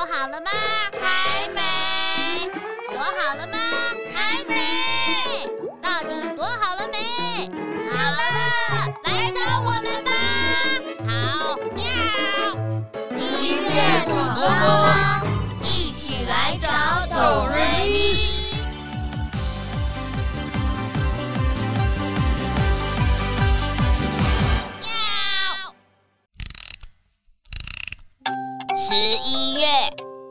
躲好了吗？还没。躲好了吗？还没。到底躲好了没？好了，来找我们吧。好，喵。音乐躲猫猫，一起来找哆瑞咪。喵。十一，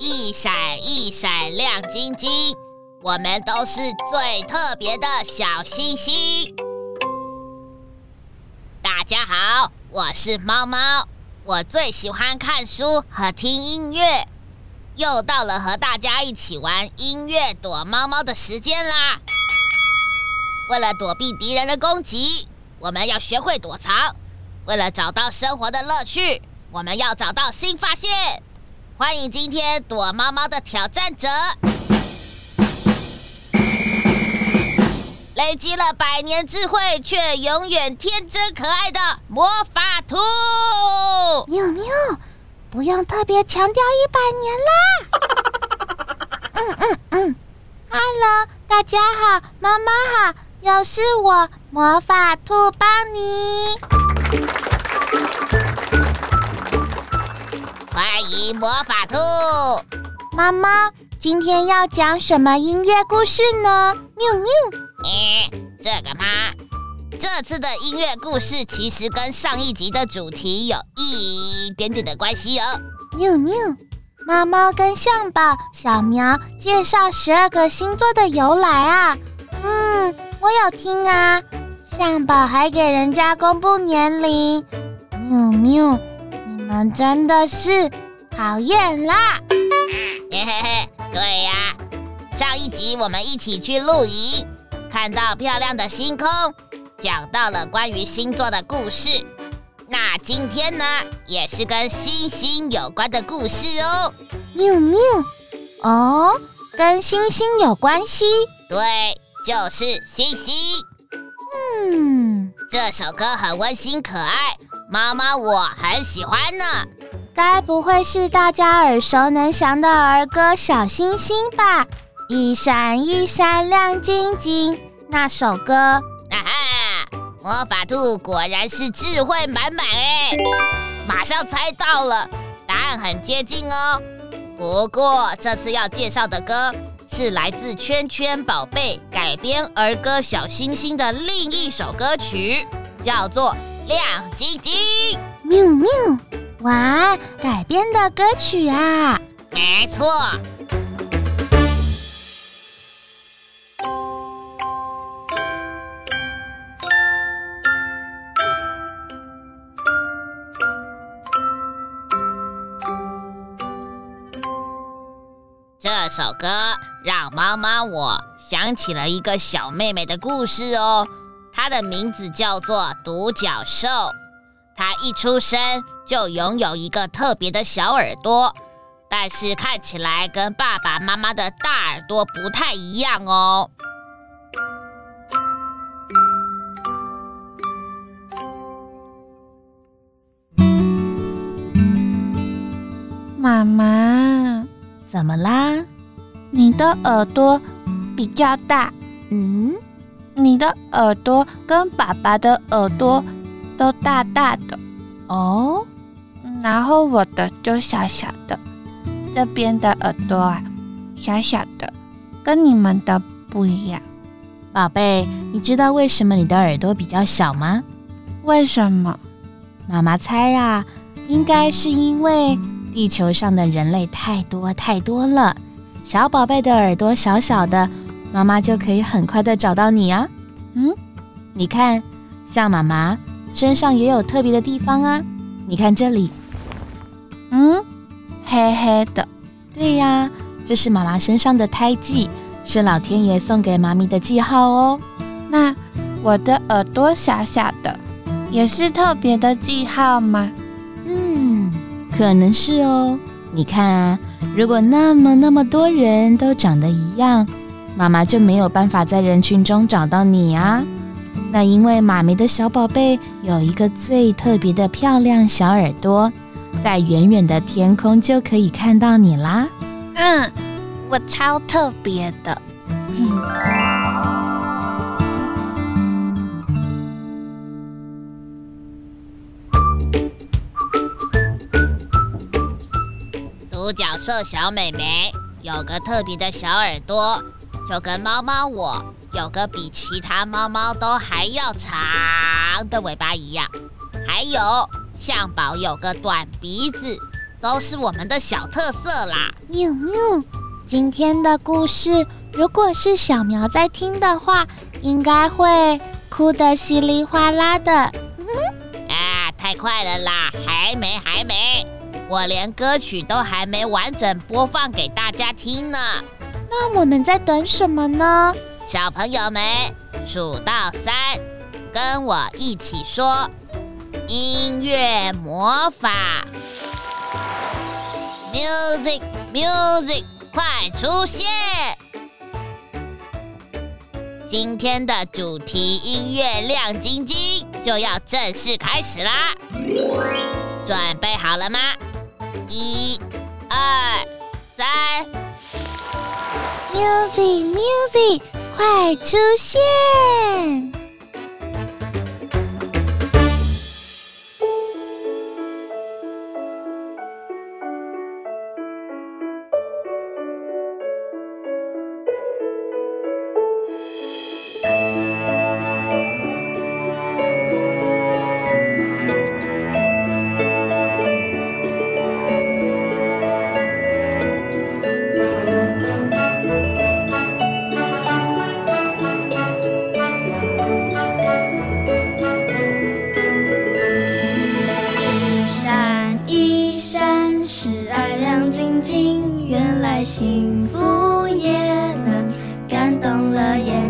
一闪一闪亮晶晶。我们都是最特别的小星星。大家好，我是猫猫，我最喜欢看书和听音乐。又到了和大家一起玩音乐躲猫猫的时间啦！为了躲避敌人的攻击，我们要学会躲藏；为了找到生活的乐趣，我们要找到新发现。欢迎今天躲猫猫的挑战者。累积了百年智慧，却永远天真可爱的魔法兔。喵喵，不用特别强调一百年啦。嗯嗯嗯，Hello，大家好，妈妈好，又是我魔法兔邦妮。欢迎魔法兔。妈妈，今天要讲什么音乐故事呢？喵喵。诶，这个吗？这次的音乐故事其实跟上一集的主题有一点点的关系哦。喵喵，猫猫跟象宝、小苗介绍十二个星座的由来啊。嗯，我有听啊。象宝还给人家公布年龄。喵喵，你们真的是讨厌啦！嘿嘿嘿，对呀，上一集我们一起去露营。看到漂亮的星空，讲到了关于星座的故事。那今天呢，也是跟星星有关的故事哦。喵喵，哦，跟星星有关系？对，就是星星。嗯，这首歌很温馨可爱，猫猫我很喜欢呢。该不会是大家耳熟能详的儿歌《小星星》吧？一闪一闪亮晶晶，那首歌，啊哈！魔法兔果然是智慧满满哎，马上猜到了，答案很接近哦。不过这次要介绍的歌是来自圈圈宝贝改编儿歌《小星星》的另一首歌曲，叫做《亮晶晶》。喵喵，哇，改编的歌曲啊？没错。这首歌让妈妈我想起了一个小妹妹的故事哦，她的名字叫做独角兽。它一出生就拥有一个特别的小耳朵，但是看起来跟爸爸妈妈的大耳朵不太一样哦。妈妈。怎么啦？你的耳朵比较大。嗯，你的耳朵跟爸爸的耳朵都大大的。哦，然后我的就小小的。这边的耳朵啊，小小的，跟你们的不一样。宝贝，你知道为什么你的耳朵比较小吗？为什么？妈妈猜啊，应该是因为。地球上的人类太多太多了，小宝贝的耳朵小小的，妈妈就可以很快的找到你啊。嗯，你看，像妈妈身上也有特别的地方啊。你看这里，嗯，黑黑的，对呀，这是妈妈身上的胎记，是老天爷送给妈咪的记号哦。那我的耳朵小小的，也是特别的记号吗？嗯，可能是哦。你看啊，如果那么那么多人都长得一样，妈妈就没有办法在人群中找到你啊。那因为妈咪的小宝贝有一个最特别的漂亮小耳朵，在远远的天空就可以看到你啦。嗯，我超特别的。独角兽小美眉有个特别的小耳朵，就跟猫猫我有个比其他猫猫都还要长的尾巴一样。还有象宝有个短鼻子，都是我们的小特色啦。喵喵，今天的故事，如果是小苗在听的话，应该会哭得稀里哗啦的。啊，太快了啦，还没，还没。我连歌曲都还没完整播放给大家听呢，那我们在等什么呢？小朋友们，数到三，跟我一起说：音乐魔法，music music，快出现！今天的主题音乐亮晶晶就要正式开始啦，准备好了吗？一、二、三，Music Music，快出现！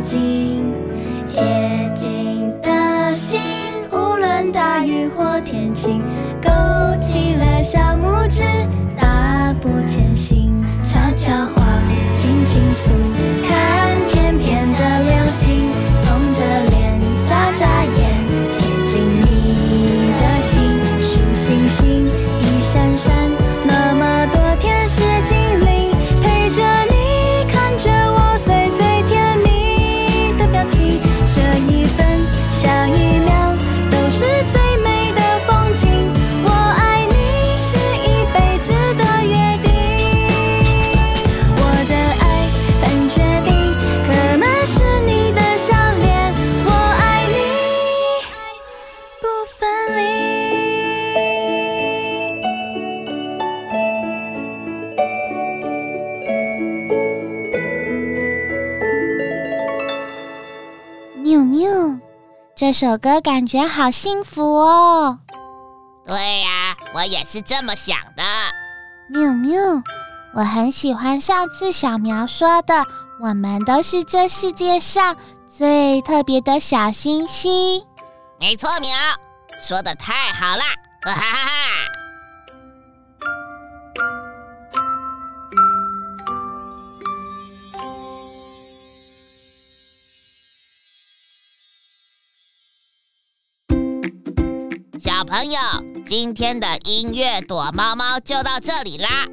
see. 这首歌感觉好幸福哦！对呀，我也是这么想的。喵喵，我很喜欢上次小苗说的，我们都是这世界上最特别的小星星。没错，苗说的太好了，哈哈哈哈。小朋友，今天的音乐躲猫猫就到这里啦。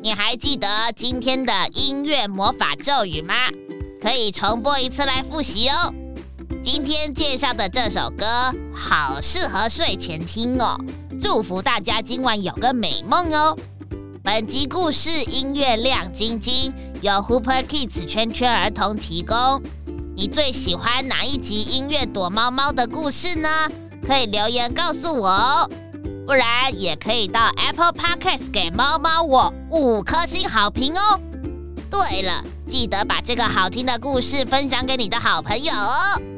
你还记得今天的音乐魔法咒语吗？可以重播一次来复习哦。今天介绍的这首歌好适合睡前听哦，祝福大家今晚有个美梦哦。本集故事音乐亮晶晶，由 Hooper Kids 圈圈儿童提供。你最喜欢哪一集音乐躲猫猫的故事呢？可以留言告诉我哦，不然也可以到 Apple Podcast 给猫猫我五颗星好评哦。对了，记得把这个好听的故事分享给你的好朋友哦。